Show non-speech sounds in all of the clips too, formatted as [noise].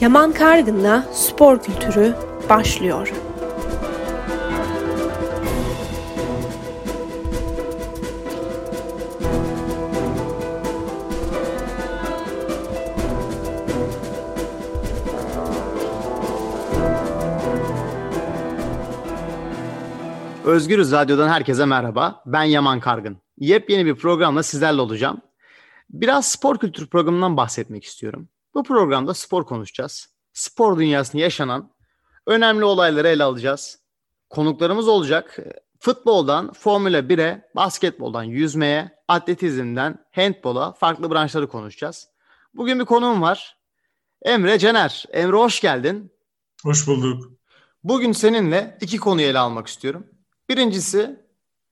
Yaman Kargın'la spor kültürü başlıyor. Özgürüz Radyo'dan herkese merhaba. Ben Yaman Kargın. Yepyeni bir programla sizlerle olacağım. Biraz spor kültürü programından bahsetmek istiyorum. Bu programda spor konuşacağız. Spor dünyasında yaşanan önemli olayları ele alacağız. Konuklarımız olacak. Futboldan Formula 1'e, basketboldan yüzmeye, atletizmden handbola farklı branşları konuşacağız. Bugün bir konuğum var. Emre Cener. Emre hoş geldin. Hoş bulduk. Bugün seninle iki konuyu ele almak istiyorum. Birincisi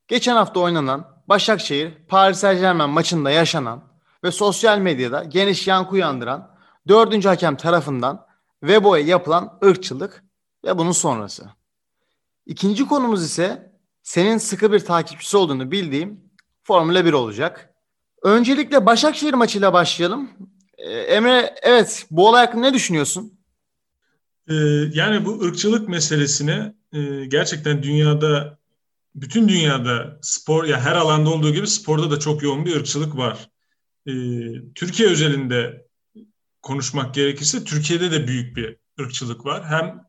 geçen hafta oynanan Başakşehir Paris Saint Germain maçında yaşanan ve sosyal medyada geniş yankı uyandıran dördüncü hakem tarafından Webo'ya yapılan ırkçılık ve bunun sonrası. İkinci konumuz ise senin sıkı bir takipçisi olduğunu bildiğim Formula 1 olacak. Öncelikle Başakşehir maçıyla başlayalım. Ee, Emre evet bu olay hakkında ne düşünüyorsun? Ee, yani bu ırkçılık meselesine e, gerçekten dünyada bütün dünyada spor ya her alanda olduğu gibi sporda da çok yoğun bir ırkçılık var. Ee, Türkiye özelinde konuşmak gerekirse Türkiye'de de büyük bir ırkçılık var. Hem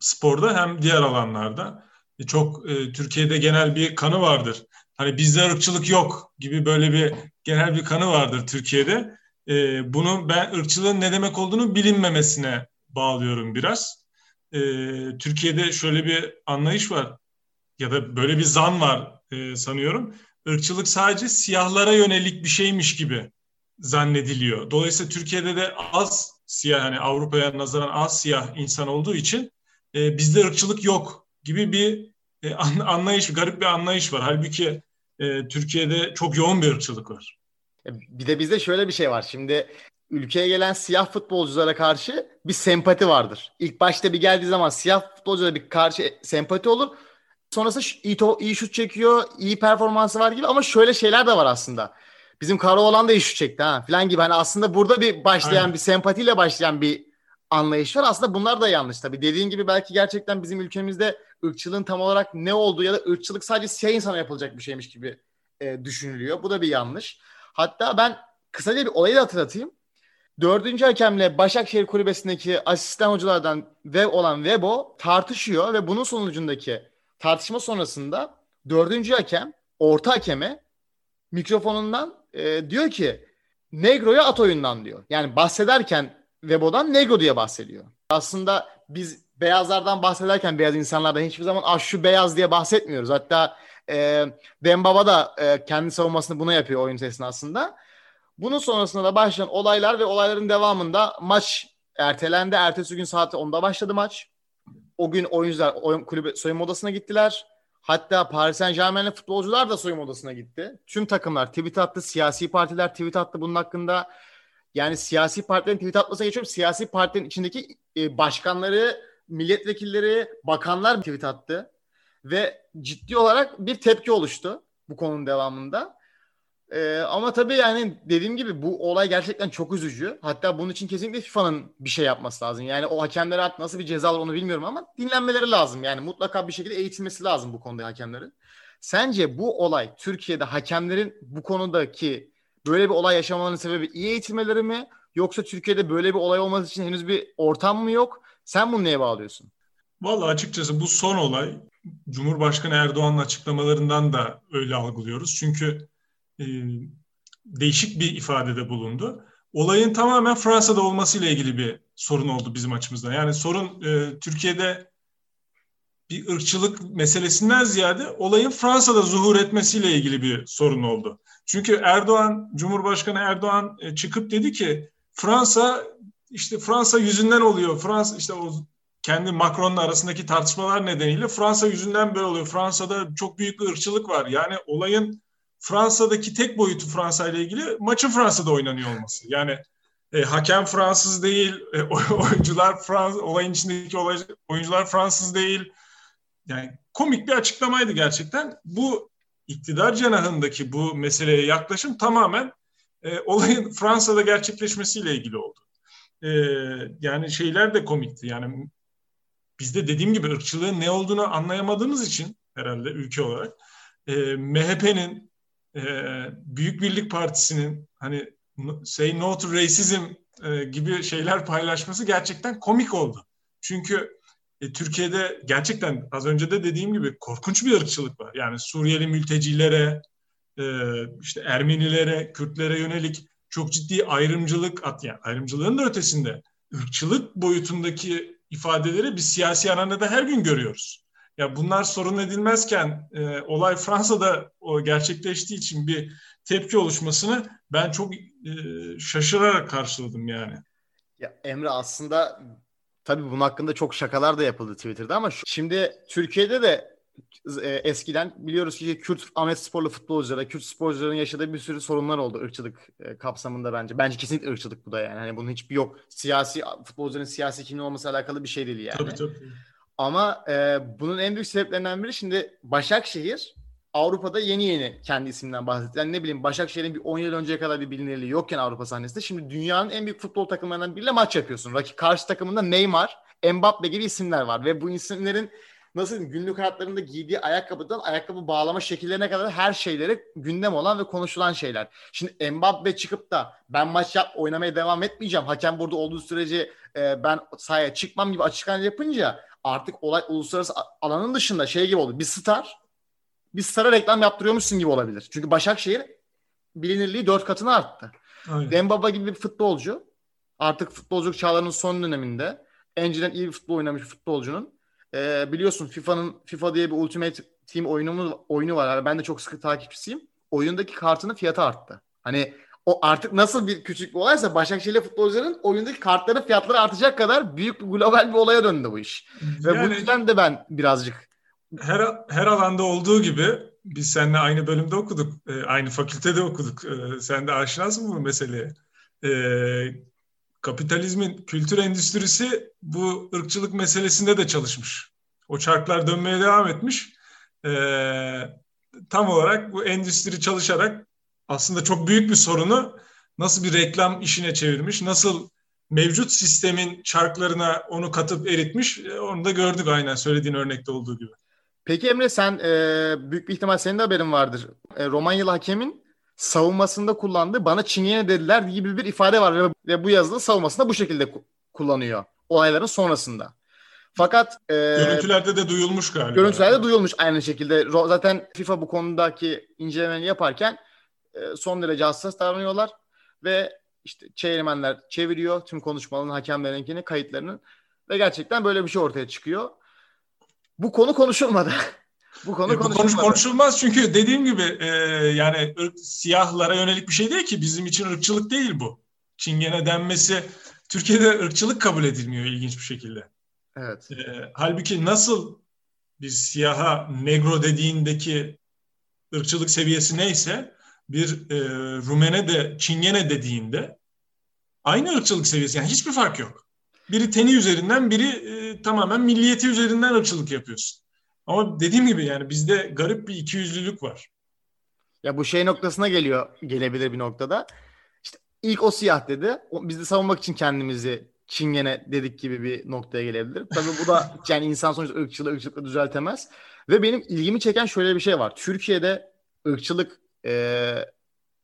sporda hem diğer alanlarda. E, çok e, Türkiye'de genel bir kanı vardır. Hani bizde ırkçılık yok gibi böyle bir genel bir kanı vardır Türkiye'de. E, bunu ben ırkçılığın ne demek olduğunu bilinmemesine bağlıyorum biraz. E, Türkiye'de şöyle bir anlayış var ya da böyle bir zan var e, sanıyorum. Irkçılık sadece siyahlara yönelik bir şeymiş gibi zannediliyor. Dolayısıyla Türkiye'de de az siyah hani Avrupa'ya nazaran az siyah insan olduğu için e, bizde ırkçılık yok gibi bir e, [laughs] anlayış, garip bir anlayış var. Halbuki e, Türkiye'de çok yoğun bir ırkçılık var. E, bir de bizde şöyle bir şey var. Şimdi ülkeye gelen siyah futbolculara karşı bir sempati vardır. İlk başta bir geldiği zaman siyah futbolculara bir karşı sempati olur. Sonrasında iyi, to- iyi şut çekiyor, iyi performansı var gibi ama şöyle şeyler de var aslında. Bizim Karaoğlan da şut çekti ha falan gibi. Hani aslında burada bir başlayan Aynen. bir sempatiyle başlayan bir anlayış var. Aslında bunlar da yanlış tabii. Dediğin gibi belki gerçekten bizim ülkemizde ırkçılığın tam olarak ne olduğu ya da ırkçılık sadece siyah insana yapılacak bir şeymiş gibi e, düşünülüyor. Bu da bir yanlış. Hatta ben kısaca bir olayı da hatırlatayım. Dördüncü hakemle Başakşehir kulübesindeki asistan hocalardan ve olan Vebo tartışıyor ve bunun sonucundaki tartışma sonrasında dördüncü hakem orta hakeme mikrofonundan e, diyor ki Negro'ya at oyundan diyor. Yani bahsederken Webo'dan Negro diye bahsediyor. Aslında biz beyazlardan bahsederken beyaz insanlardan hiçbir zaman ah şu beyaz diye bahsetmiyoruz. Hatta e, Dembaba da e, kendi savunmasını buna yapıyor oyun esnasında. Bunun sonrasında da başlayan olaylar ve olayların devamında maç ertelendi. Ertesi gün saat 10'da başladı maç. O gün oyuncular oyun, kulübe soyunma odasına gittiler. Hatta Paris Saint Germain'li futbolcular da soyunma odasına gitti. Tüm takımlar tweet attı, siyasi partiler tweet attı bunun hakkında. Yani siyasi partilerin tweet atmasına geçiyorum. Siyasi partilerin içindeki e, başkanları, milletvekilleri, bakanlar tweet attı. Ve ciddi olarak bir tepki oluştu bu konunun devamında. Ee, ama tabii yani dediğim gibi bu olay gerçekten çok üzücü. Hatta bunun için kesinlikle FIFA'nın bir şey yapması lazım. Yani o hakemlere artık nasıl bir ceza onu bilmiyorum ama dinlenmeleri lazım. Yani mutlaka bir şekilde eğitilmesi lazım bu konuda hakemlerin. Sence bu olay Türkiye'de hakemlerin bu konudaki böyle bir olay yaşamalarının sebebi iyi eğitilmeleri mi? Yoksa Türkiye'de böyle bir olay olması için henüz bir ortam mı yok? Sen bunu neye bağlıyorsun? Vallahi açıkçası bu son olay Cumhurbaşkanı Erdoğan'ın açıklamalarından da öyle algılıyoruz. Çünkü e, değişik bir ifadede bulundu. Olayın tamamen Fransa'da olmasıyla ilgili bir sorun oldu bizim açımızdan. Yani sorun e, Türkiye'de bir ırkçılık meselesinden ziyade olayın Fransa'da zuhur etmesiyle ilgili bir sorun oldu. Çünkü Erdoğan, Cumhurbaşkanı Erdoğan e, çıkıp dedi ki Fransa işte Fransa yüzünden oluyor. Fransa işte o kendi Macron'la arasındaki tartışmalar nedeniyle Fransa yüzünden böyle oluyor. Fransa'da çok büyük bir ırkçılık var. Yani olayın Fransa'daki tek boyutu Fransa ile ilgili maçın Fransa'da oynanıyor olması. Yani e, hakem Fransız değil, e, oyuncular Fransız, olayın içindeki olay, oyuncular Fransız değil. Yani komik bir açıklamaydı gerçekten. Bu iktidar cenahındaki bu meseleye yaklaşım tamamen e, olayın Fransa'da gerçekleşmesiyle ilgili oldu. e, yani şeyler de komikti. Yani bizde dediğim gibi ırkçılığın ne olduğunu anlayamadığımız için herhalde ülke olarak e, MHP'nin e, Büyük Birlik Partisi'nin hani say no to racism e, gibi şeyler paylaşması gerçekten komik oldu. Çünkü e, Türkiye'de gerçekten az önce de dediğim gibi korkunç bir ırkçılık var. Yani Suriyeli mültecilere, e, işte Ermenilere, Kürtlere yönelik çok ciddi ayrımcılık, yani ayrımcılığın da ötesinde ırkçılık boyutundaki ifadeleri biz siyasi arenada her gün görüyoruz. Ya bunlar sorun edilmezken e, olay Fransa'da o gerçekleştiği için bir tepki oluşmasını ben çok e, şaşırarak karşıladım yani. Ya Emre aslında tabii bunun hakkında çok şakalar da yapıldı Twitter'da ama şu, şimdi Türkiye'de de e, eskiden biliyoruz ki Kürt Ahmet sporlu futbolculara, Kürt sporcuların yaşadığı bir sürü sorunlar oldu ırkçılık e, kapsamında bence. Bence kesinlikle ırkçılık bu da yani. Hani bunun hiçbir yok. Siyasi futbolcuların siyasi kimliği olması alakalı bir şey değil yani. Tabii tabii. Ama e, bunun en büyük sebeplerinden biri şimdi Başakşehir Avrupa'da yeni yeni kendi isminden bahsetti. Yani ne bileyim Başakşehir'in bir 10 yıl önceye kadar bir bilinirliği yokken Avrupa sahnesinde şimdi dünyanın en büyük futbol takımlarından biriyle maç yapıyorsun. Rakip karşı takımında Neymar, Mbappe gibi isimler var ve bu isimlerin nasıl diyeyim, günlük hayatlarında giydiği ayakkabıdan ayakkabı bağlama şekillerine kadar her şeyleri gündem olan ve konuşulan şeyler. Şimdi Mbappe çıkıp da ben maç yap oynamaya devam etmeyeceğim. Hakem burada olduğu sürece e, ben sahaya çıkmam gibi açıklama yapınca artık olay uluslararası alanın dışında şey gibi oldu. Bir star bir stara reklam yaptırıyormuşsun gibi olabilir. Çünkü Başakşehir bilinirliği dört katına arttı. Dembaba gibi bir futbolcu artık futbolculuk çağlarının son döneminde önceden iyi bir futbol oynamış bir futbolcunun e, biliyorsun FIFA'nın FIFA diye bir Ultimate Team oyunu oyunu var. Yani ben de çok sıkı takipçisiyim. Oyundaki kartının fiyatı arttı. Hani o artık nasıl bir küçük bir olaysa Başakşehir'le futbolcuların oyundaki kartların fiyatları artacak kadar büyük bir global bir olaya döndü bu iş. Yani, Ve bu yüzden de ben birazcık her her alanda olduğu gibi biz seninle aynı bölümde okuduk, e, aynı fakültede okuduk. E, sen de aşinasın bu meseleye. E, kapitalizmin kültür endüstrisi bu ırkçılık meselesinde de çalışmış. O çarklar dönmeye devam etmiş. Ee, tam olarak bu endüstri çalışarak aslında çok büyük bir sorunu nasıl bir reklam işine çevirmiş, nasıl mevcut sistemin çarklarına onu katıp eritmiş, e, onu da gördük aynen söylediğin örnekte olduğu gibi. Peki Emre sen e, büyük bir ihtimal senin de haberin vardır. E, Romanyalı hakemin savunmasında kullandığı bana çingene dediler gibi bir ifade var ve, ve bu yazılı savunmasında bu şekilde kullanıyor olayların sonrasında. Fakat e, görüntülerde de duyulmuş galiba. Görüntülerde duyulmuş aynı şekilde. Zaten FIFA bu konudaki incelemeni yaparken e, son derece hassas davranıyorlar ve işte çevirmenler çeviriyor tüm konuşmaların hakemlerinkini kayıtlarını ve gerçekten böyle bir şey ortaya çıkıyor. Bu konu konuşulmadı. [laughs] bu konu e, bu konuşulmadı. konuşulmaz çünkü dediğim gibi e, yani ırk, siyahlara yönelik bir şey değil ki bizim için ırkçılık değil bu. Çingene denmesi Türkiye'de ırkçılık kabul edilmiyor ilginç bir şekilde. Evet. E, halbuki nasıl bir siyaha negro dediğindeki ırkçılık seviyesi neyse bir e, Rumene de Çingene dediğinde aynı ırkçılık seviyesi yani hiçbir fark yok. Biri teni üzerinden biri e, tamamen milliyeti üzerinden ırkçılık yapıyorsun. Ama dediğim gibi yani bizde garip bir ikiyüzlülük var. Ya bu şey noktasına geliyor, gelebilir bir noktada. İşte ilk o siyah dedi. biz de savunmak için kendimizi çingene dedik gibi bir noktaya gelebilir. Tabii bu da [laughs] yani insan sonuçta ırkçılığı ırkçılıkla düzeltemez. Ve benim ilgimi çeken şöyle bir şey var. Türkiye'de ırkçılık e,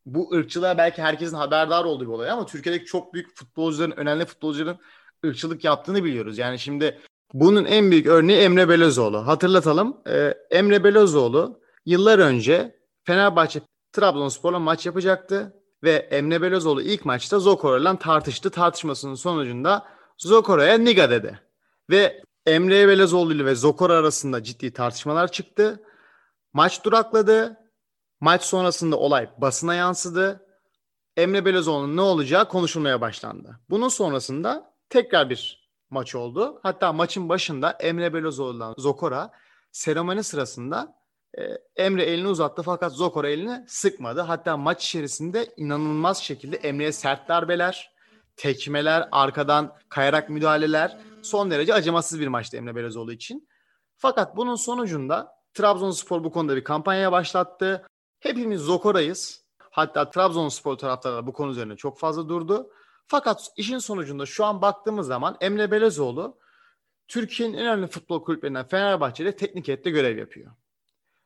bu ırkçılığa belki herkesin haberdar olduğu bir olay ama Türkiye'deki çok büyük futbolcuların, önemli futbolcuların ırkçılık yaptığını biliyoruz. Yani şimdi bunun en büyük örneği Emre Belözoğlu. Hatırlatalım. E, Emre Belözoğlu yıllar önce Fenerbahçe Trabzonspor'la maç yapacaktı ve Emre Belözoğlu ilk maçta Zokora'yla tartıştı. Tartışmasının sonucunda Zokora'ya Niga dedi. Ve Emre Belözoğlu ve Zokora arasında ciddi tartışmalar çıktı. Maç durakladı. Maç sonrasında olay basına yansıdı. Emre Belözoğlu'nun ne olacağı konuşulmaya başlandı. Bunun sonrasında tekrar bir maç oldu. Hatta maçın başında Emre Belözoğlu'dan Zokora seremoni sırasında e, Emre elini uzattı fakat Zokora elini sıkmadı. Hatta maç içerisinde inanılmaz şekilde Emre'ye sert darbeler, tekmeler, arkadan kayarak müdahaleler son derece acımasız bir maçtı Emre Belözoğlu için. Fakat bunun sonucunda Trabzonspor bu konuda bir kampanya başlattı. Hepimiz Zokora'yız. Hatta Trabzonspor taraftarları bu konu üzerine çok fazla durdu. Fakat işin sonucunda şu an baktığımız zaman Emre Belezoğlu Türkiye'nin en önemli futbol kulüplerinden Fenerbahçe'de teknik heyette görev yapıyor.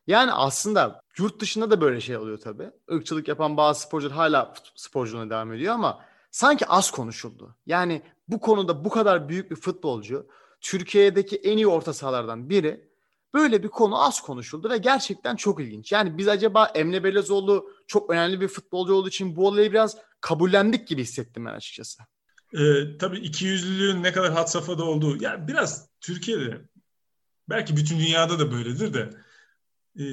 Yani aslında yurt dışında da böyle şey oluyor tabii. Irkçılık yapan bazı sporcular hala sporculuğuna devam ediyor ama sanki az konuşuldu. Yani bu konuda bu kadar büyük bir futbolcu Türkiye'deki en iyi orta sahalardan biri böyle bir konu az konuşuldu ve gerçekten çok ilginç. Yani biz acaba Emre Belezoğlu çok önemli bir futbolcu olduğu için bu olayı biraz kabullendik gibi hissettim ben açıkçası. Ee, tabii ikiyüzlülüğün ne kadar had safhada olduğu, yani biraz Türkiye'de belki bütün dünyada da böyledir de e,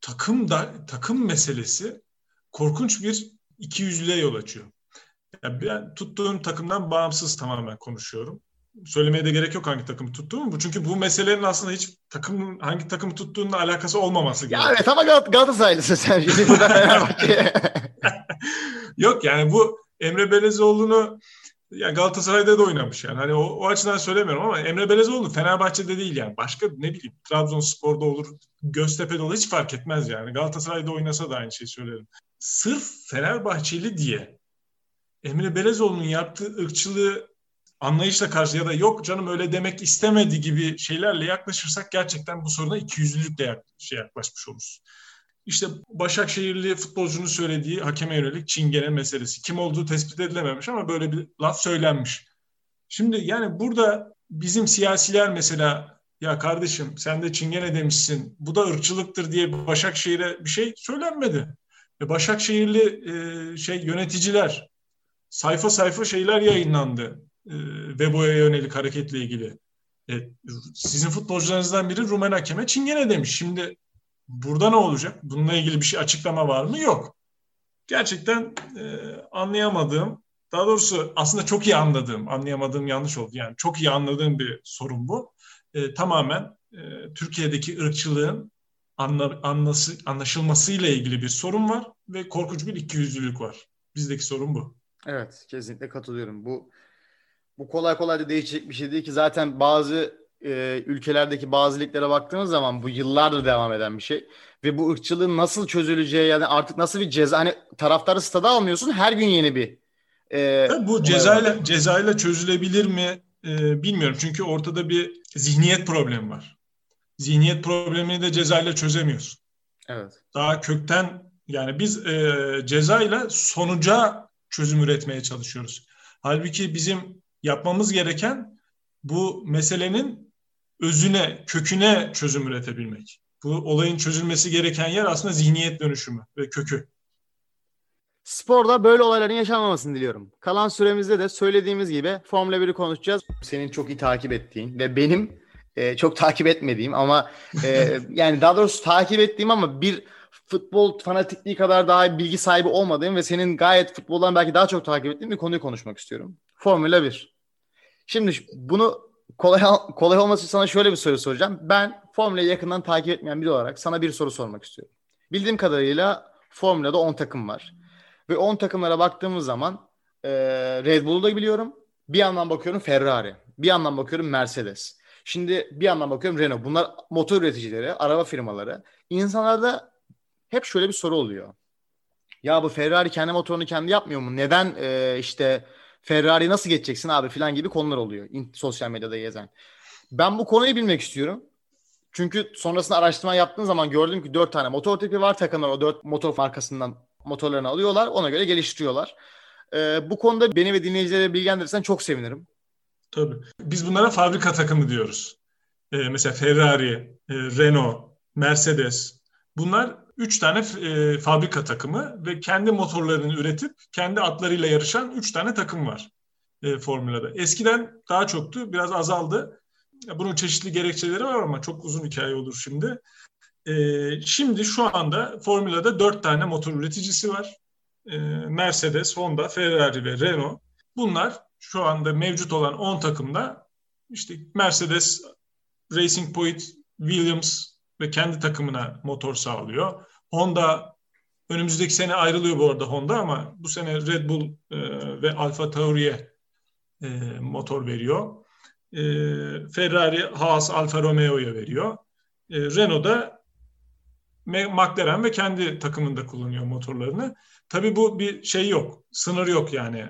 takım da takım meselesi korkunç bir ikiyüzlülüğe yol açıyor. Yani ben tuttuğum takımdan bağımsız tamamen konuşuyorum. Söylemeye de gerek yok hangi takımı tuttuğumu. Bu çünkü bu meselenin aslında hiç takım hangi takımı tuttuğunla alakası olmaması gerekiyor. Ya evet ama Gal- Galatasaraylısın sen. [laughs] [laughs] yok yani bu Emre Belezoğlu'nu ya Galatasaray'da da oynamış yani. Hani o, o açıdan söylemiyorum ama Emre Belezoğlu Fenerbahçe'de değil yani. Başka ne bileyim Trabzonspor'da olur, Göztepe'de olur hiç fark etmez yani. Galatasaray'da oynasa da aynı şeyi söylerim. Sırf Fenerbahçeli diye Emre Belezoğlu'nun yaptığı ırkçılığı anlayışla karşı ya da yok canım öyle demek istemedi gibi şeylerle yaklaşırsak gerçekten bu soruna ikiyüzlülükle yak, şey yaklaşmış oluruz. İşte Başakşehirli futbolcunun söylediği hakeme yönelik çingene meselesi. Kim olduğu tespit edilememiş ama böyle bir laf söylenmiş. Şimdi yani burada bizim siyasiler mesela ya kardeşim sen de çingene demişsin bu da ırkçılıktır diye Başakşehir'e bir şey söylenmedi. E Başakşehirli e, şey yöneticiler sayfa sayfa şeyler yayınlandı e, Vebo'ya yönelik hareketle ilgili. E, sizin futbolcularınızdan biri Rumen hakeme çingene demiş. Şimdi burada ne olacak? Bununla ilgili bir şey açıklama var mı? Yok. Gerçekten e, anlayamadığım, daha doğrusu aslında çok iyi anladığım, anlayamadığım yanlış oldu. Yani çok iyi anladığım bir sorun bu. E, tamamen e, Türkiye'deki ırkçılığın anla, anlası, anlaşılmasıyla ilgili bir sorun var ve korkunç bir ikiyüzlülük var. Bizdeki sorun bu. Evet, kesinlikle katılıyorum. Bu bu kolay kolay da değişecek bir şey değil ki zaten bazı e, ülkelerdeki bazı liglere baktığınız zaman bu yıllardır devam eden bir şey ve bu ırkçılığın nasıl çözüleceği yani artık nasıl bir ceza hani taraftarı stada almıyorsun her gün yeni bir e, bu cezayla cezayla çözülebilir mi e, bilmiyorum çünkü ortada bir zihniyet problemi var. Zihniyet problemini de cezayla çözemiyorsun. Evet. Daha kökten yani biz e, cezayla sonuca çözüm üretmeye çalışıyoruz. Halbuki bizim yapmamız gereken bu meselenin özüne, köküne çözüm üretebilmek. Bu olayın çözülmesi gereken yer aslında zihniyet dönüşümü ve kökü. Sporda böyle olayların yaşanmamasını diliyorum. Kalan süremizde de söylediğimiz gibi Formula 1'i konuşacağız. Senin çok iyi takip ettiğin ve benim e, çok takip etmediğim ama e, [laughs] yani daha doğrusu takip ettiğim ama bir futbol fanatikliği kadar daha bilgi sahibi olmadığım ve senin gayet futboldan belki daha çok takip ettiğin bir konuyu konuşmak istiyorum. Formula 1. Şimdi bunu kolay kolay olması sana şöyle bir soru soracağım. Ben Formula'yı yakından takip etmeyen biri olarak sana bir soru sormak istiyorum. Bildiğim kadarıyla Formula'da 10 takım var. Ve 10 takımlara baktığımız zaman e, Red Bull'u da biliyorum. Bir yandan bakıyorum Ferrari. Bir yandan bakıyorum Mercedes. Şimdi bir yandan bakıyorum Renault. Bunlar motor üreticileri, araba firmaları. İnsanlarda hep şöyle bir soru oluyor. Ya bu Ferrari kendi motorunu kendi yapmıyor mu? Neden e, işte Ferrari nasıl geçeceksin abi falan gibi konular oluyor sosyal medyada gezen. Ben bu konuyu bilmek istiyorum. Çünkü sonrasında araştırma yaptığın zaman gördüm ki dört tane motor tipi var. Takımlar o dört motor markasından motorlarını alıyorlar. Ona göre geliştiriyorlar. Ee, bu konuda beni ve dinleyicileri bilgilendirirsen çok sevinirim. Tabii. Biz bunlara fabrika takımı diyoruz. Ee, mesela Ferrari, e, Renault, Mercedes. Bunlar üç tane e, fabrika takımı ve kendi motorlarını üretip kendi atlarıyla yarışan üç tane takım var e, Formula'da. Eskiden daha çoktu, biraz azaldı. Bunun çeşitli gerekçeleri var ama çok uzun hikaye olur şimdi. E, şimdi şu anda Formula'da dört tane motor üreticisi var. E, Mercedes, Honda, Ferrari ve Renault. Bunlar şu anda mevcut olan 10 takımda işte Mercedes, Racing Point, Williams, ve kendi takımına motor sağlıyor. Honda önümüzdeki sene ayrılıyor bu arada Honda ama bu sene Red Bull e, ve Alfa Tauri'ye e, motor veriyor. E, Ferrari, Haas, Alfa Romeo'ya veriyor. E, Renault da McLaren ve kendi takımında kullanıyor motorlarını. Tabii bu bir şey yok, sınır yok yani.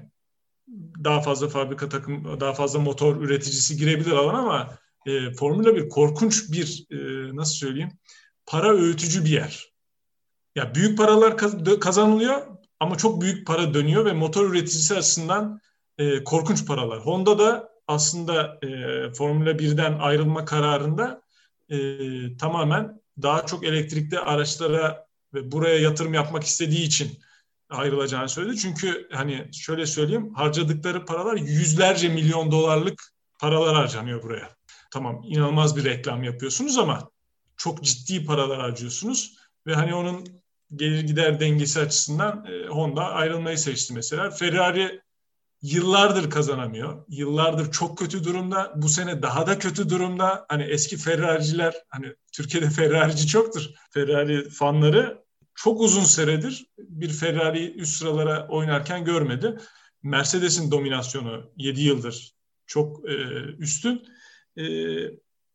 daha fazla fabrika takım, daha fazla motor üreticisi girebilir alan ama e, Formula 1 korkunç bir e, nasıl söyleyeyim para öğütücü bir yer. Ya büyük paralar kazanılıyor ama çok büyük para dönüyor ve motor üreticisi açısından e, korkunç paralar. Honda da aslında e, Formula 1'den ayrılma kararında e, tamamen daha çok elektrikli araçlara ve buraya yatırım yapmak istediği için ayrılacağını söyledi. Çünkü hani şöyle söyleyeyim harcadıkları paralar yüzlerce milyon dolarlık paralar harcanıyor buraya. Tamam inanılmaz bir reklam yapıyorsunuz ama çok ciddi paralar harcıyorsunuz ve hani onun gelir gider dengesi açısından e, Honda ayrılmayı seçti mesela. Ferrari yıllardır kazanamıyor. Yıllardır çok kötü durumda. Bu sene daha da kötü durumda. Hani eski Ferrari'ciler hani Türkiye'de [laughs] Ferrari'ci çoktur. Ferrari fanları çok uzun süredir bir Ferrari üst sıralara oynarken görmedi. Mercedes'in dominasyonu 7 yıldır çok e, üstün. E,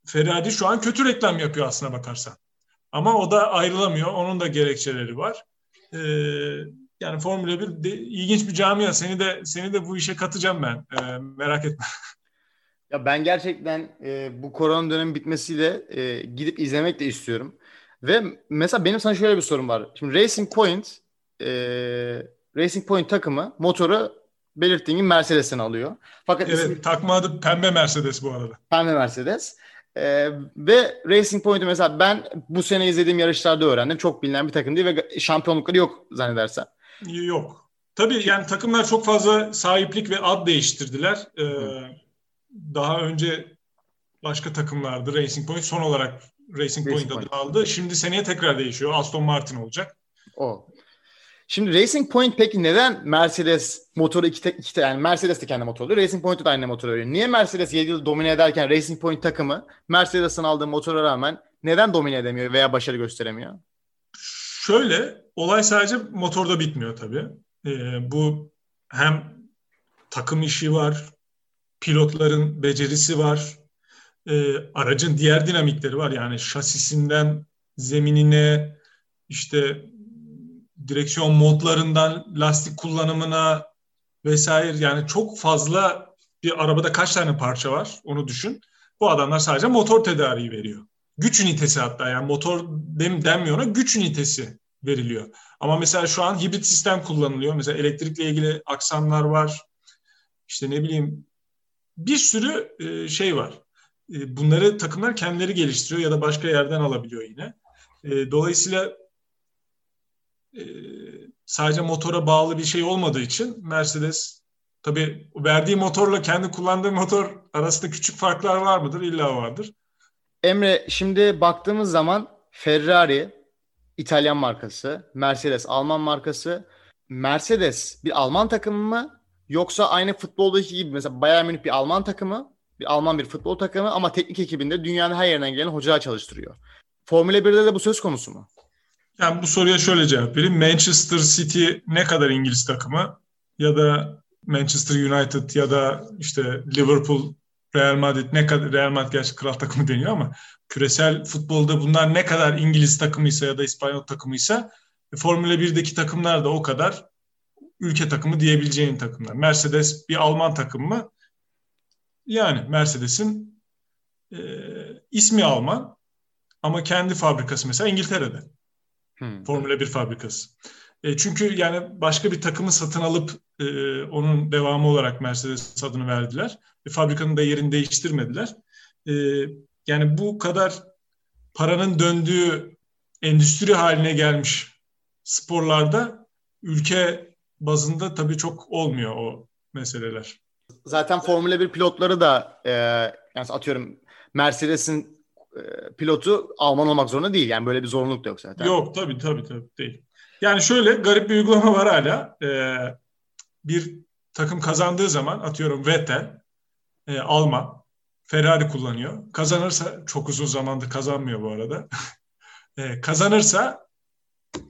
Ferrari şu an kötü reklam yapıyor aslına bakarsan. Ama o da ayrılamıyor. Onun da gerekçeleri var. E, yani Formula 1 de, ilginç bir camia. Seni de seni de bu işe katacağım ben. E, merak etme. Ya ben gerçekten e, bu korona dönemi bitmesiyle e, gidip izlemek de istiyorum. Ve mesela benim sana şöyle bir sorum var. Şimdi Racing Point e, Racing Point takımı motoru belirttiğin gibi Mercedes'ten alıyor. Fakat evet, ismi, takma adı pembe Mercedes bu arada. Pembe Mercedes. Ee, ve Racing Point'i mesela ben bu sene izlediğim yarışlarda öğrendim. Çok bilinen bir takım değil ve şampiyonlukları yok zannedersem. Yok. Tabii yani takımlar çok fazla sahiplik ve ad değiştirdiler. Ee, daha önce başka takımlardı Racing Point. Son olarak Racing, Racing Point, Point aldı. Şimdi seneye tekrar değişiyor. Aston Martin olacak. O. Şimdi Racing Point peki neden Mercedes motoru iki, iki yani Mercedes de kendi motoru. Racing Point'u da aynı motor oluyor. Niye Mercedes 7 yıl domine ederken Racing Point takımı Mercedes'in aldığı motora rağmen neden domine edemiyor veya başarı gösteremiyor? Şöyle olay sadece motorda bitmiyor tabii. Ee, bu hem takım işi var, pilotların becerisi var, e, aracın diğer dinamikleri var. Yani şasisinden zeminine, işte direksiyon modlarından lastik kullanımına vesaire yani çok fazla bir arabada kaç tane parça var onu düşün. Bu adamlar sadece motor tedariği veriyor. Güç ünitesi hatta yani motor dem, denmiyor ona güç ünitesi veriliyor. Ama mesela şu an hibrit sistem kullanılıyor. Mesela elektrikle ilgili aksamlar var. İşte ne bileyim bir sürü e, şey var. E, bunları takımlar kendileri geliştiriyor ya da başka yerden alabiliyor yine. E, dolayısıyla e, sadece motora bağlı bir şey olmadığı için Mercedes tabii verdiği motorla kendi kullandığı motor arasında küçük farklar var mıdır? İlla vardır. Emre şimdi baktığımız zaman Ferrari İtalyan markası, Mercedes Alman markası. Mercedes bir Alman takımı mı yoksa aynı futboldaki gibi mesela Bayern Münih bir Alman takımı, bir Alman bir futbol takımı ama teknik ekibinde dünyanın her yerinden gelen hocalar çalıştırıyor. Formula 1'de de bu söz konusu mu? Yani bu soruya şöyle cevap vereyim. Manchester City ne kadar İngiliz takımı ya da Manchester United ya da işte Liverpool, Real Madrid ne kadar Real Madrid gerçi kral takımı deniyor ama küresel futbolda bunlar ne kadar İngiliz takımıysa ya da İspanyol takımıysa e, Formula 1'deki takımlar da o kadar ülke takımı diyebileceğin takımlar. Mercedes bir Alman takımı mı? Yani Mercedes'in e, ismi Alman ama kendi fabrikası mesela İngiltere'de. Hmm. Formula 1 fabrikası. E, çünkü yani başka bir takımı satın alıp e, onun devamı olarak Mercedes adını verdiler. E, fabrikanın da yerini değiştirmediler. E, yani bu kadar paranın döndüğü endüstri haline gelmiş sporlarda ülke bazında tabii çok olmuyor o meseleler. Zaten Formula 1 pilotları da e, yani atıyorum Mercedes'in pilotu Alman olmak zorunda değil. Yani böyle bir zorunluluk da yok zaten. Yok tabii tabii tabii değil. Yani şöyle garip bir uygulama var hala. Ee, bir takım kazandığı zaman atıyorum Vettel e, Alman Ferrari kullanıyor. Kazanırsa çok uzun zamandır kazanmıyor bu arada. [laughs] e, kazanırsa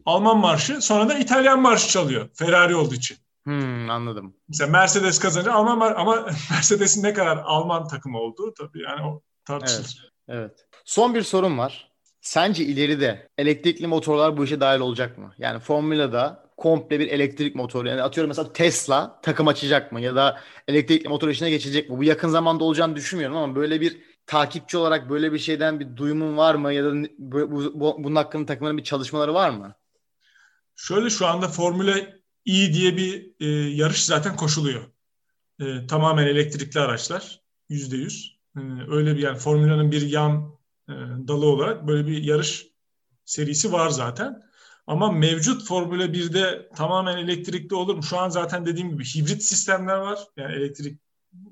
Alman marşı sonra da İtalyan marşı çalıyor Ferrari olduğu için. Hmm, anladım. Mesela Mercedes kazanınca Alman var ama [laughs] Mercedes'in ne kadar Alman takımı olduğu tabii yani o tartışılır. Evet. Evet. Son bir sorum var. Sence ileride elektrikli motorlar bu işe dahil olacak mı? Yani Formula'da komple bir elektrik motoru. Yani atıyorum mesela Tesla takım açacak mı ya da elektrikli motor işine geçecek mi? Bu yakın zamanda olacağını düşünmüyorum ama böyle bir takipçi olarak böyle bir şeyden bir duyumun var mı ya da bu, bu, bunun hakkında takımların bir çalışmaları var mı? Şöyle şu anda Formula E diye bir e, yarış zaten koşuluyor. E, tamamen elektrikli araçlar yüzde yüz. E, öyle bir yani Formula'nın bir yan e, dalı olarak böyle bir yarış serisi var zaten. Ama mevcut Formula 1'de tamamen elektrikli olur mu? Şu an zaten dediğim gibi hibrit sistemler var. Yani elektrik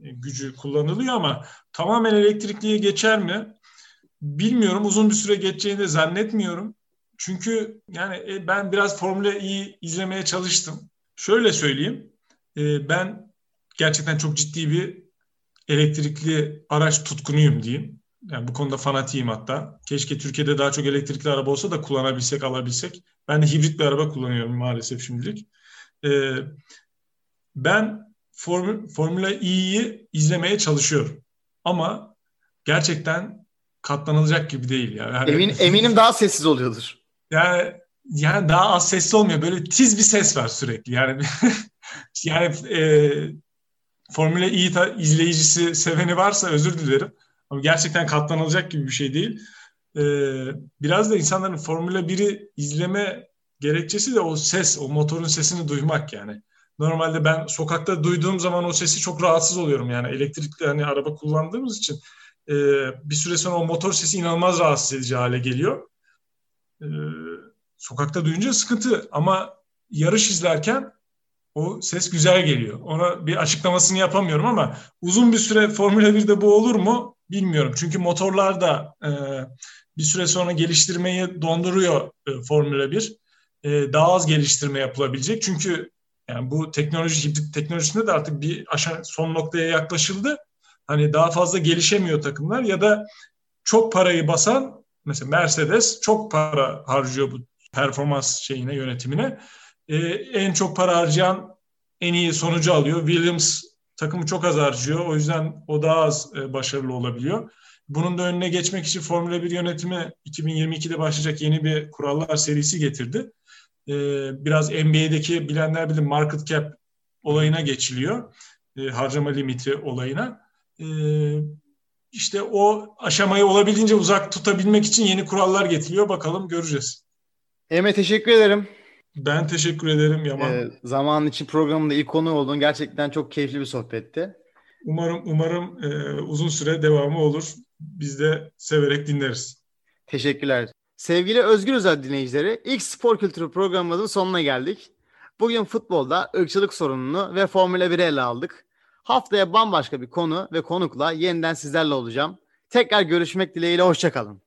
e, gücü kullanılıyor ama tamamen elektrikliye geçer mi? Bilmiyorum. Uzun bir süre geçeceğini de zannetmiyorum. Çünkü yani e, ben biraz Formula E izlemeye çalıştım. Şöyle söyleyeyim. Ben gerçekten çok ciddi bir elektrikli araç tutkunuyum diyeyim. Yani bu konuda fanatiyim hatta. Keşke Türkiye'de daha çok elektrikli araba olsa da kullanabilsek, alabilsek. Ben de hibrit bir araba kullanıyorum maalesef şimdilik. Ee, ben Form Formula E'yi izlemeye çalışıyorum. Ama gerçekten katlanılacak gibi değil. Yani. yani Emin, eminim daha sessiz oluyordur. Yani yani daha az sesli olmuyor. Böyle tiz bir ses var sürekli. Yani [laughs] yani e, Formula E izleyicisi seveni varsa özür dilerim. Ama gerçekten katlanılacak gibi bir şey değil. Ee, biraz da insanların Formula 1'i izleme gerekçesi de o ses, o motorun sesini duymak yani. Normalde ben sokakta duyduğum zaman o sesi çok rahatsız oluyorum yani elektrikli hani araba kullandığımız için e, bir süre sonra o motor sesi inanılmaz rahatsız edici hale geliyor. E, sokakta duyunca sıkıntı ama yarış izlerken o ses güzel geliyor. Ona bir açıklamasını yapamıyorum ama uzun bir süre Formula 1'de bu olur mu bilmiyorum. Çünkü motorlar da e, bir süre sonra geliştirmeyi donduruyor e, Formula 1. E, daha az geliştirme yapılabilecek. Çünkü yani bu teknoloji hibrit teknolojisinde de artık bir aşağı son noktaya yaklaşıldı. Hani daha fazla gelişemiyor takımlar ya da çok parayı basan mesela Mercedes çok para harcıyor bu performans şeyine yönetimine. Ee, en çok para harcayan en iyi sonucu alıyor. Williams takımı çok az harcıyor. O yüzden o daha az e, başarılı olabiliyor. Bunun da önüne geçmek için Formula 1 yönetimi 2022'de başlayacak yeni bir kurallar serisi getirdi. Ee, biraz NBA'deki bilenler bilir market cap olayına geçiliyor. Ee, harcama limiti olayına. Ee, işte o aşamayı olabildiğince uzak tutabilmek için yeni kurallar getiriyor. Bakalım göreceğiz. Emre teşekkür ederim. Ben teşekkür ederim Yaman. Ee, zamanın için programında ilk konu oldun. Gerçekten çok keyifli bir sohbetti. Umarım umarım e, uzun süre devamı olur. Biz de severek dinleriz. Teşekkürler. Sevgili Özgür Özel dinleyicileri, ilk spor kültürü programımızın sonuna geldik. Bugün futbolda ırkçılık sorununu ve Formula 1'i ele aldık. Haftaya bambaşka bir konu ve konukla yeniden sizlerle olacağım. Tekrar görüşmek dileğiyle, hoşçakalın.